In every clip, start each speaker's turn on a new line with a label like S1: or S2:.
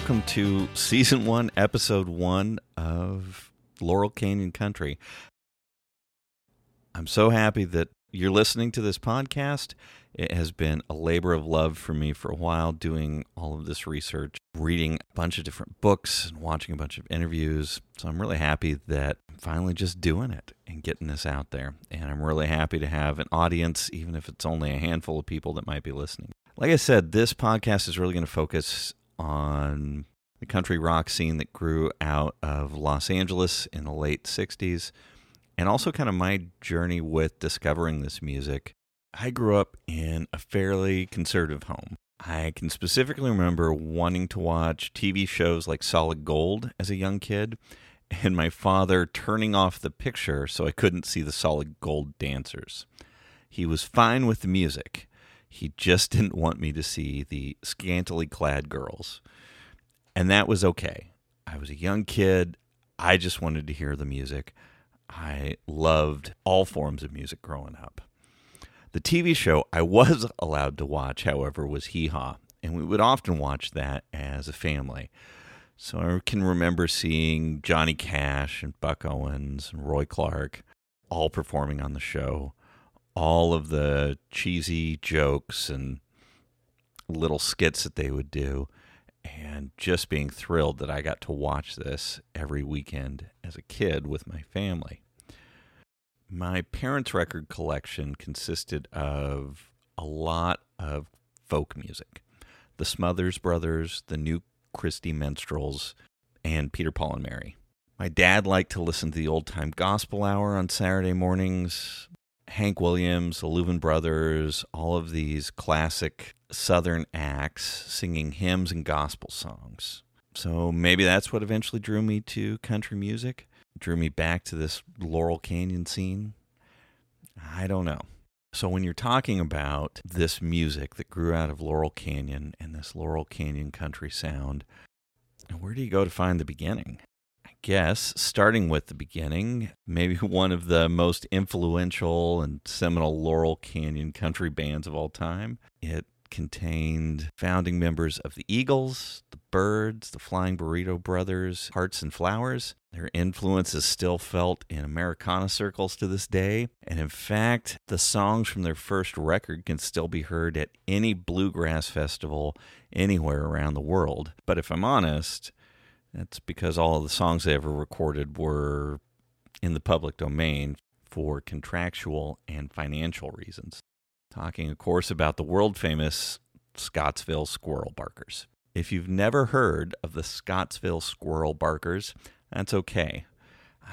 S1: welcome to season one, episode one of Laurel Canyon Country. I'm so happy that you're listening to this podcast. It has been a labor of love for me for a while doing all of this research, reading a bunch of different books and watching a bunch of interviews. So I'm really happy that I'm finally just doing it and getting this out there. And I'm really happy to have an audience, even if it's only a handful of people that might be listening. Like I said, this podcast is really going to focus on the country rock scene that grew out of Los Angeles in the late 60s and also kind of my journey with discovering this music. I grew up in a fairly conservative home. I can specifically remember wanting to watch TV shows like Solid Gold as a young kid, and my father turning off the picture so I couldn't see the Solid Gold dancers. He was fine with the music. He just didn't want me to see the scantily clad girls. And that was okay. I was a young kid. I just wanted to hear the music. I loved all forms of music growing up. The TV show I was allowed to watch, however, was Hee Haw, and we would often watch that as a family. So I can remember seeing Johnny Cash and Buck Owens and Roy Clark all performing on the show, all of the cheesy jokes and little skits that they would do, and just being thrilled that I got to watch this every weekend as a kid with my family. My parents' record collection consisted of a lot of folk music the Smothers Brothers, the New Christy Minstrels, and Peter, Paul, and Mary. My dad liked to listen to the old time gospel hour on Saturday mornings. Hank Williams, the Louvin Brothers, all of these classic Southern acts singing hymns and gospel songs. So maybe that's what eventually drew me to country music, drew me back to this Laurel Canyon scene. I don't know. So when you're talking about this music that grew out of Laurel Canyon and this Laurel Canyon country sound, where do you go to find the beginning? Guess, starting with the beginning, maybe one of the most influential and seminal Laurel Canyon country bands of all time. It contained founding members of the Eagles, the Byrds, the Flying Burrito Brothers, Hearts and Flowers. Their influence is still felt in Americana circles to this day. And in fact, the songs from their first record can still be heard at any bluegrass festival anywhere around the world. But if I'm honest, that's because all of the songs they ever recorded were in the public domain for contractual and financial reasons. Talking, of course, about the world famous Scottsville Squirrel Barkers. If you've never heard of the Scottsville Squirrel Barkers, that's okay.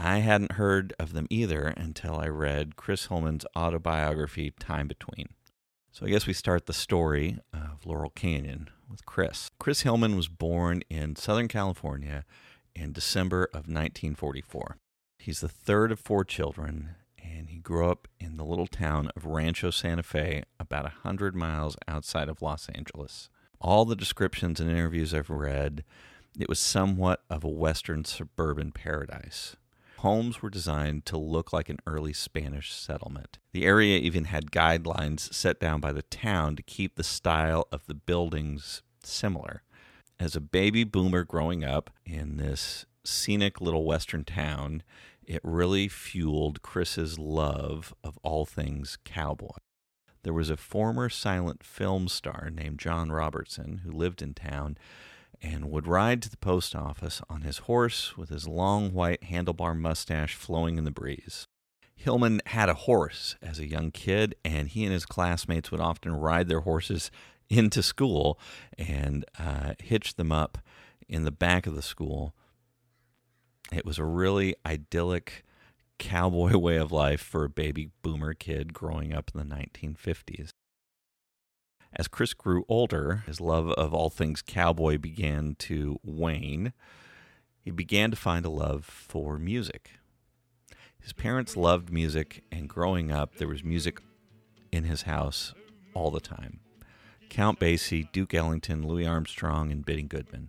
S1: I hadn't heard of them either until I read Chris Hillman's autobiography, Time Between. So I guess we start the story of Laurel Canyon with Chris. Chris Hillman was born in Southern California in December of 1944. He's the third of four children, and he grew up in the little town of Rancho Santa Fe, about 100 miles outside of Los Angeles. All the descriptions and interviews I've read, it was somewhat of a Western suburban paradise homes were designed to look like an early Spanish settlement. The area even had guidelines set down by the town to keep the style of the buildings similar. As a baby boomer growing up in this scenic little western town, it really fueled Chris's love of all things cowboy. There was a former silent film star named John Robertson who lived in town and would ride to the post office on his horse with his long white handlebar mustache flowing in the breeze. Hillman had a horse as a young kid, and he and his classmates would often ride their horses into school and uh, hitch them up in the back of the school. It was a really idyllic cowboy way of life for a baby boomer kid growing up in the 1950s. As Chris grew older, his love of all things cowboy began to wane. He began to find a love for music. His parents loved music, and growing up, there was music in his house all the time. Count Basie, Duke Ellington, Louis Armstrong, and Benny Goodman.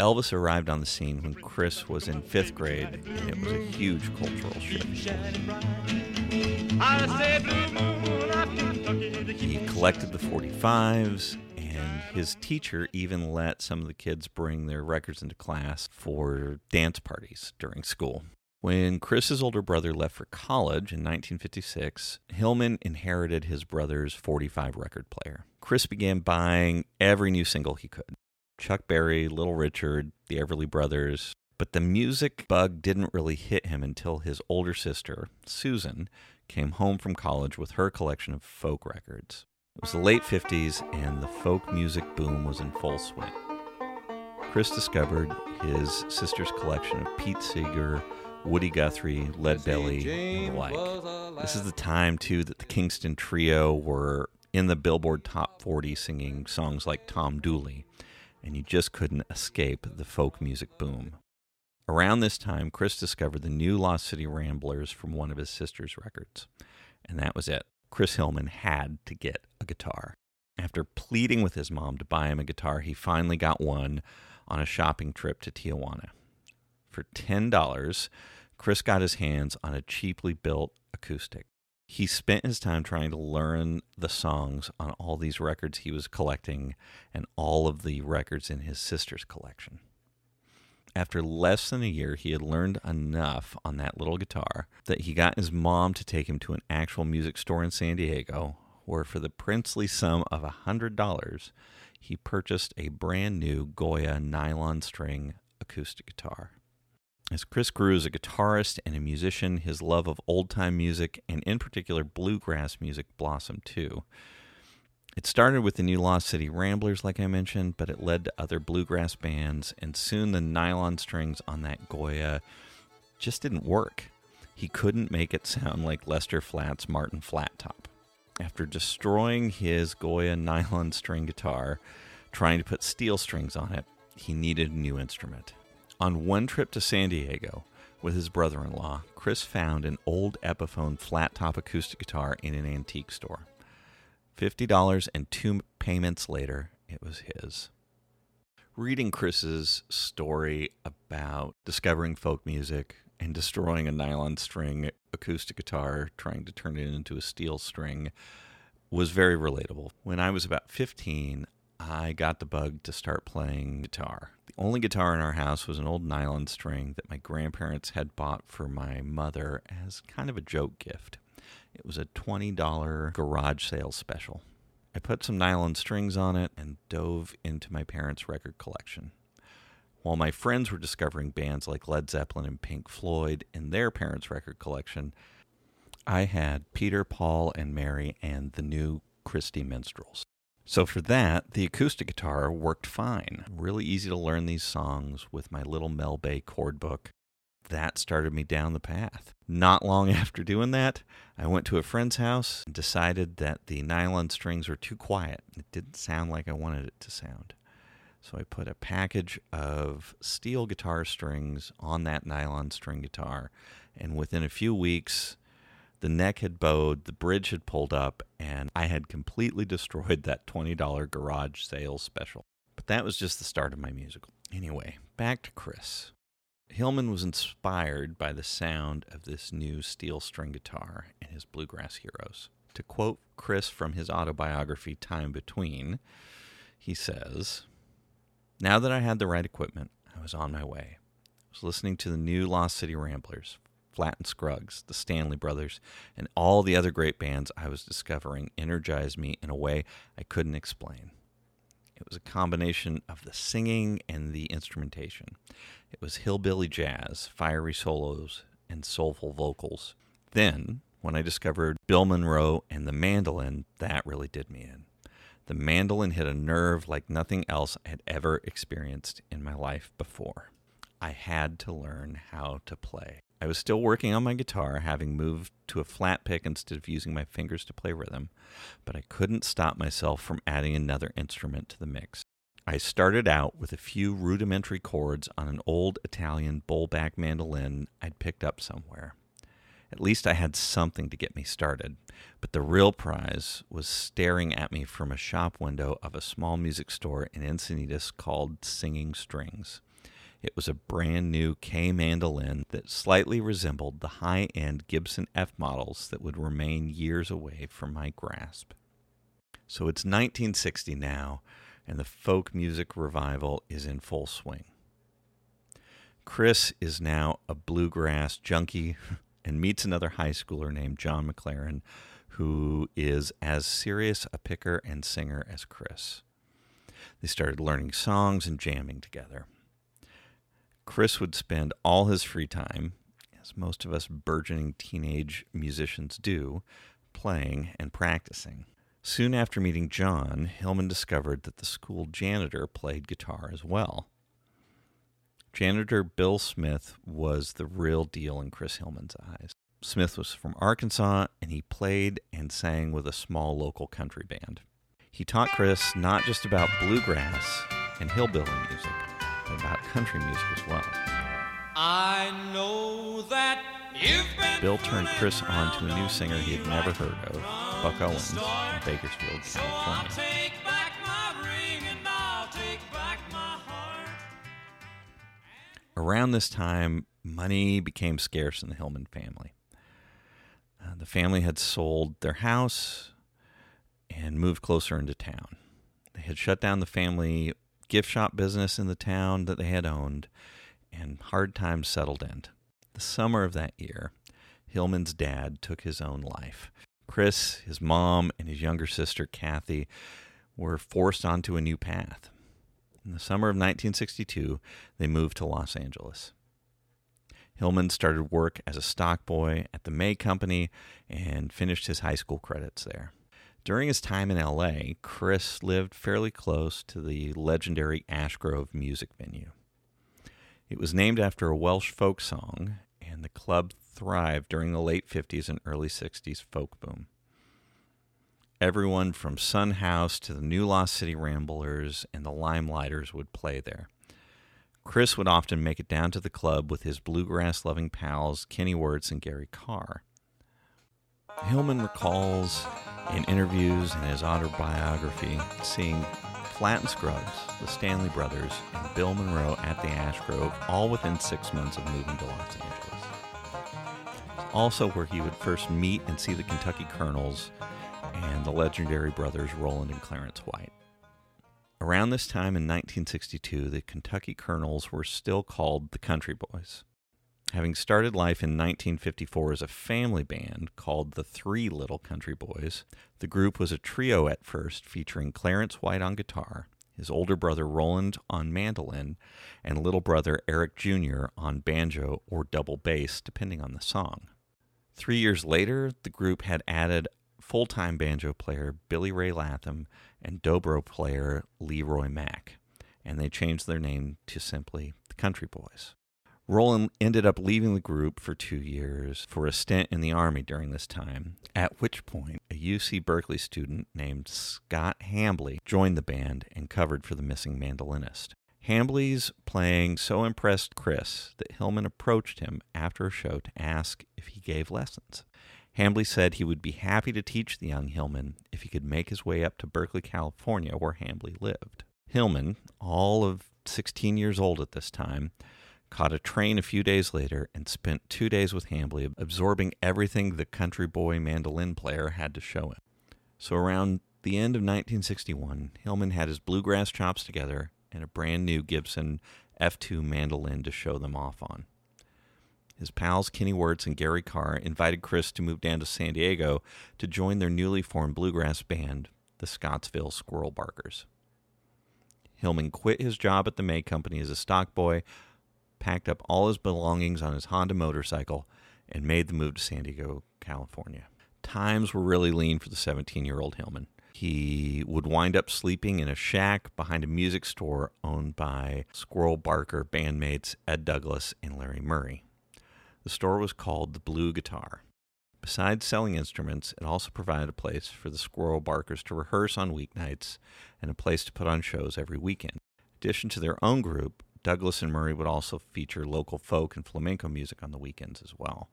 S1: Elvis arrived on the scene when Chris was in fifth grade, and it was a huge cultural shift. He collected the 45s, and his teacher even let some of the kids bring their records into class for dance parties during school. When Chris's older brother left for college in 1956, Hillman inherited his brother's 45 record player. Chris began buying every new single he could Chuck Berry, Little Richard, the Everly Brothers. But the music bug didn't really hit him until his older sister, Susan, came home from college with her collection of folk records. It was the late 50s, and the folk music boom was in full swing. Chris discovered his sister's collection of Pete Seeger, Woody Guthrie, Lead Belly, and the like. This is the time, too, that the Kingston Trio were in the Billboard Top 40 singing songs like Tom Dooley, and you just couldn't escape the folk music boom. Around this time, Chris discovered the new Lost City Ramblers from one of his sister's records, and that was it. Chris Hillman had to get a guitar. After pleading with his mom to buy him a guitar, he finally got one on a shopping trip to Tijuana. For $10, Chris got his hands on a cheaply built acoustic. He spent his time trying to learn the songs on all these records he was collecting and all of the records in his sister's collection. After less than a year, he had learned enough on that little guitar that he got his mom to take him to an actual music store in San Diego, where for the princely sum of a $100, he purchased a brand new Goya nylon string acoustic guitar. As Chris grew as a guitarist and a musician, his love of old time music, and in particular bluegrass music, blossomed too. It started with the new Lost City Ramblers, like I mentioned, but it led to other bluegrass bands, and soon the nylon strings on that Goya just didn't work. He couldn't make it sound like Lester Flatt's Martin Flat Top. After destroying his Goya nylon string guitar, trying to put steel strings on it, he needed a new instrument. On one trip to San Diego with his brother in law, Chris found an old Epiphone flat top acoustic guitar in an antique store. $50 and two payments later, it was his. Reading Chris's story about discovering folk music and destroying a nylon string acoustic guitar, trying to turn it into a steel string, was very relatable. When I was about 15, I got the bug to start playing guitar. The only guitar in our house was an old nylon string that my grandparents had bought for my mother as kind of a joke gift. It was a $20 garage sale special. I put some nylon strings on it and dove into my parents' record collection. While my friends were discovering bands like Led Zeppelin and Pink Floyd in their parents' record collection, I had Peter, Paul, and Mary and the new Christy Minstrels. So for that, the acoustic guitar worked fine. Really easy to learn these songs with my little Mel Bay chord book. That started me down the path. Not long after doing that, I went to a friend's house and decided that the nylon strings were too quiet. It didn't sound like I wanted it to sound. So I put a package of steel guitar strings on that nylon string guitar, and within a few weeks, the neck had bowed, the bridge had pulled up, and I had completely destroyed that $20 garage sale special. But that was just the start of my musical. Anyway, back to Chris. Hillman was inspired by the sound of this new steel string guitar and his bluegrass heroes. To quote Chris from his autobiography, Time Between, he says, Now that I had the right equipment, I was on my way. I was listening to the new Lost City Ramblers, Flatt and Scruggs, the Stanley Brothers, and all the other great bands I was discovering energized me in a way I couldn't explain. It was a combination of the singing and the instrumentation. It was hillbilly jazz, fiery solos, and soulful vocals. Then, when I discovered Bill Monroe and the mandolin, that really did me in. The mandolin hit a nerve like nothing else I had ever experienced in my life before. I had to learn how to play. I was still working on my guitar, having moved to a flat pick instead of using my fingers to play rhythm, but I couldn't stop myself from adding another instrument to the mix. I started out with a few rudimentary chords on an old Italian bowlback mandolin I'd picked up somewhere. At least I had something to get me started, but the real prize was staring at me from a shop window of a small music store in Encinitas called Singing Strings. It was a brand new Kay mandolin that slightly resembled the high end Gibson F models that would remain years away from my grasp. So it's 1960 now. and the folk music revival is in full swing. Chris is now a bluegrass junkie and meets another high schooler named John McLaren, who is as serious a picker and singer as Chris. They started learning songs and jamming together. Chris would spend all his free time, as most of us burgeoning teenage musicians do, playing and practicing. Soon after meeting John, Hillman discovered that the school janitor played guitar as well. Janitor Bill Smith was the real deal in Chris Hillman's eyes. Smith was from Arkansas and he played and sang with a small local country band. He taught Chris not just about bluegrass and hillbilly music, about country music as well.
S2: I know that
S1: Bill turned Chris on to a new singer he had never heard of, Buck Owens, in Bakersfield, California. Around this time, money became scarce in the Hillman family. Uh, the family had sold their house and moved closer into town. They had shut down the family gift shop business in the town that they had owned, and hard times settled in. The summer of that year, Hillman's dad took his own life. Chris, his mom, and his younger sister, Kathy, were forced onto a new path. In the summer of 1962, they moved to Los Angeles. Hillman started work as a stock boy at the May Company and finished his high school credits there. During his time in LA, Chris lived fairly close to the legendary Ashgrove music venue. It was named after a Welsh folk song, and the club thrived during the late 50s and early 60s folk boom. Everyone from Son House to the New Lost City Ramblers and the Limeliters would play there. Chris would often make it down to the club with his bluegrass loving pals Kenny Wertz and Gary Carr. Hillman recalls in interviews and his autobiography seeing Flatt and Scruggs, the Stanley Brothers, and Bill Monroe at the Ashgrove, all within six months of moving to Los Angeles. Also, where he would first meet and see the Kentucky Colonels and the legendary brothers Roland and Clarence White. Around this time in 1962, the Kentucky Colonels were still called the Country Boys. Having started life in 1954 as a family band called the Three Little Country Boys, the group was a trio at first featuring Clarence White on guitar, his older brother Roland on mandolin, and little brother Eric Jr. on banjo or double bass, depending on the song. Three years later, the group had added full time banjo player Billy Ray Latham and dobro player Leroy Mack, and they changed their name to simply the Country Boys. Roland ended up leaving the group for two years for a stint in the Army during this time, at which point a UC Berkeley student named Scott Hambly joined the band and covered for the missing mandolinist. Hambly's playing so impressed Chris that Hillman approached him after a show to ask if he gave lessons. Hambly said he would be happy to teach the young Hillman if he could make his way up to Berkeley, California, where Hambly lived. Hillman, all of 16 years old at this time, caught a train a few days later and spent two days with Hambly, absorbing everything the country boy mandolin player had to show him. So, around the end of 1961, Hillman had his bluegrass chops together and a brand new Gibson F2 mandolin to show them off on. His pals Kenny Wertz and Gary Carr invited Chris to move down to San Diego to join their newly formed bluegrass band, the Scottsville Squirrel Barkers. Hillman quit his job at the May Company as a stockboy, packed up all his belongings on his Honda motorcycle, and made the move to San Diego, California. Times were really lean for the 17 year old Hillman. He would wind up sleeping in a shack behind a music store owned by Squirrel Barker bandmates Ed Douglas and Larry Murray. The store was called the Blue Guitar. Besides selling instruments, it also provided a place for the Squirrel Barkers to rehearse on weeknights and a place to put on shows every weekend. In addition to their own group, Douglas and Murray would also feature local folk and flamenco music on the weekends as well.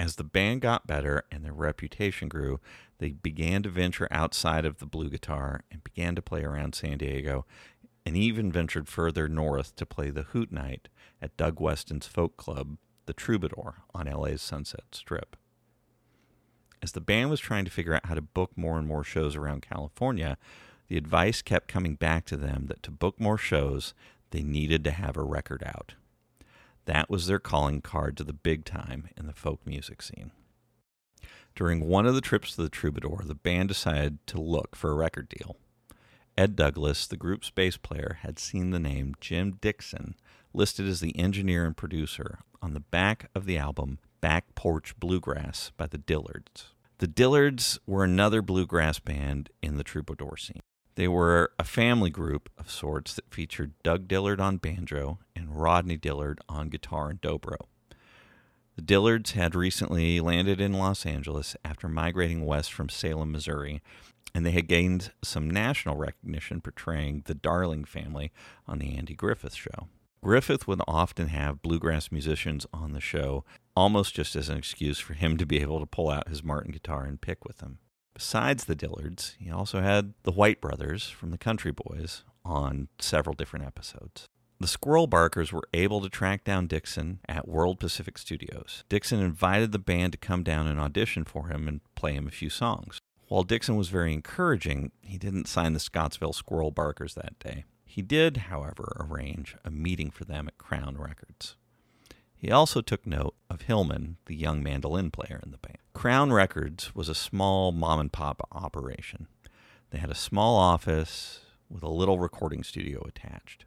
S1: As the band got better and their reputation grew, they began to venture outside of the blue guitar and began to play around San Diego and even ventured further north to play the Hoot Night at Doug Weston's Folk Club the Troubadour on LA's Sunset Strip. As the band was trying to figure out how to book more and more shows around California, the advice kept coming back to them that to book more shows, they needed to have a record out. That was their calling card to the big time in the folk music scene. During one of the trips to the Troubadour, the band decided to look for a record deal. Ed Douglas, the group's bass player, had seen the name Jim Dixon listed as the engineer and producer on the back of the album Back Porch Bluegrass by the Dillards. The Dillards were another bluegrass band in the troubadour scene. They were a family group of sorts that featured Doug Dillard on banjo and Rodney Dillard on guitar and dobro. The Dillards had recently landed in Los Angeles after migrating west from Salem, Missouri, and they had gained some national recognition portraying the Darling family on The Andy Griffith Show. Griffith would often have bluegrass musicians on the show, almost just as an excuse for him to be able to pull out his Martin guitar and pick with them. Besides the Dillards, he also had the White Brothers from the Country Boys on several different episodes. The Squirrel Barkers were able to track down Dixon at World Pacific Studios. Dixon invited the band to come down and audition for him and play him a few songs. While Dixon was very encouraging, he didn't sign the Scottsville Squirrel Barkers that day. He did, however, arrange a meeting for them at Crown Records. He also took note of Hillman, the young mandolin player in the band. Crown Records was a small mom and pop operation. They had a small office with a little recording studio attached.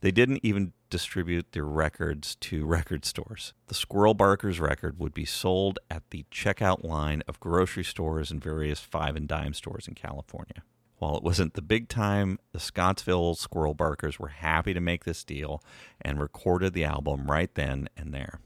S1: They didn't even distribute their records to record stores. The Squirrel Barkers record would be sold at the checkout line of grocery stores and various five and dime stores in California. While it wasn't the big time, the Scottsville Squirrel Barkers were happy to make this deal and recorded the album right then and there.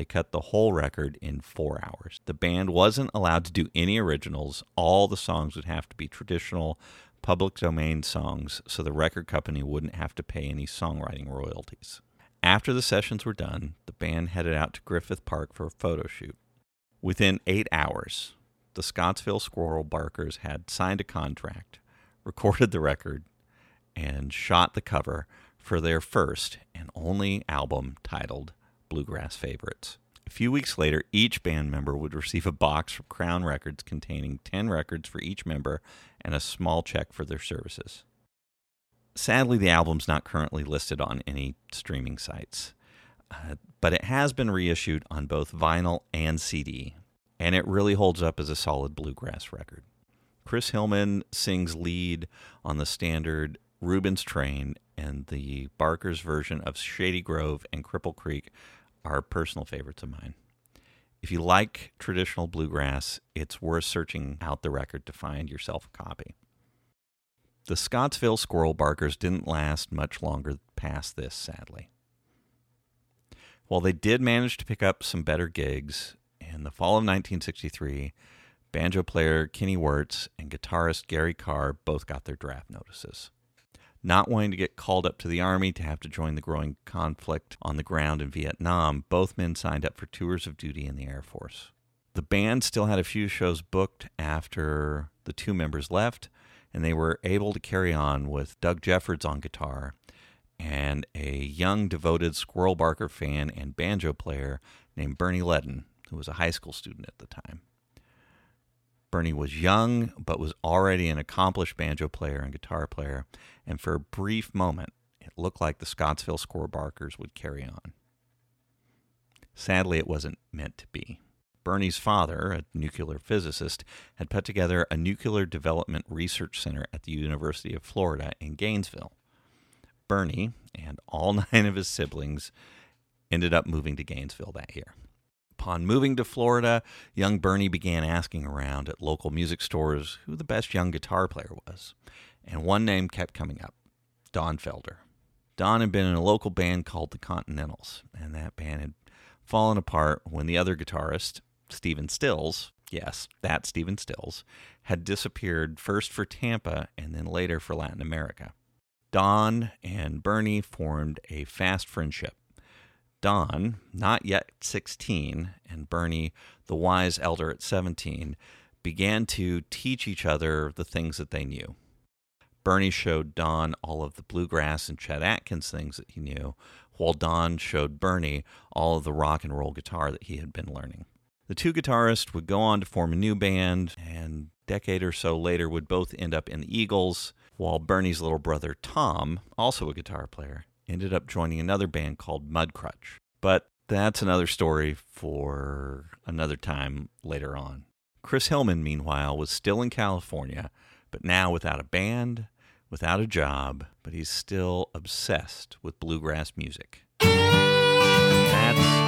S1: They cut the whole record in four hours. The band wasn't allowed to do any originals. All the songs would have to be traditional public domain songs so the record company wouldn't have to pay any songwriting royalties. After the sessions were done, the band headed out to Griffith Park for a photo shoot. Within eight hours, the Scottsville Squirrel Barkers had signed a contract, recorded the record, and shot the cover for their first and only album titled Bluegrass Favorites. A few weeks later, each band member would receive a box from Crown Records containing 10 records for each member and a small check for their services. Sadly, the album's not currently listed on any streaming sites, uh, but it has been reissued on both vinyl and CD, and it really holds up as a solid bluegrass record. Chris Hillman sings lead on the standard Reuben's Train, and the Barker's version of Shady Grove and Cripple Creek are personal favorites of mine. If you like traditional bluegrass, it's worth searching out the record to find yourself a copy. The Scottsville Squirrel Barkers didn't last much longer past this, sadly. While they did manage to pick up some better gigs, in the fall of 1963, banjo player Kenny Wertz and guitarist Gary Carr both got their draft notices not wanting to get called up to the Army to have to join the growing conflict on the ground in Vietnam, both men signed up for tours of duty in the Air Force. The band still had a few shows booked after the two members left, and they were able to carry on with Doug Jeffords on guitar and a young, devoted Squirrel Barker fan and banjo player named Bernie Leadon, who was a high school student at the time. Bernie was young, but was already an accomplished banjo player and guitar player, and for a brief moment, it looked like the Scottsville Squirrel Barkers would carry on. Sadly, it wasn't meant to be. Bernie's father, a nuclear physicist, had put together a nuclear development research center at the University of Florida in Gainesville. Bernie and all nine of his siblings ended up moving to Gainesville that year. Upon moving to Florida, young Bernie began asking around at local music stores who the best young guitar player was. And one name kept coming up Don Felder. Don had been in a local band called the Continentals, and that band had fallen apart when the other guitarist, Stephen Stills, yes, that Stephen Stills, had disappeared first for Tampa and then later for Latin America. Don and Bernie formed a fast friendship Don, not yet 16, and Bernie, the wise elder at 17, began to teach each other the things that they knew. Bernie showed Don all of the bluegrass and Chet Atkins things that he knew, while Don showed Bernie all of the rock and roll guitar that he had been learning. The two guitarists would go on to form a new band, and a decade or so later would both end up in the Eagles, while Bernie's little brother Tom, also a guitar player, ended up joining another band called Mudcrutch. But that's another story for another time later on. Chris Hillman, meanwhile, was still in California, but now without a band, without a job, but he's still obsessed with bluegrass music. That's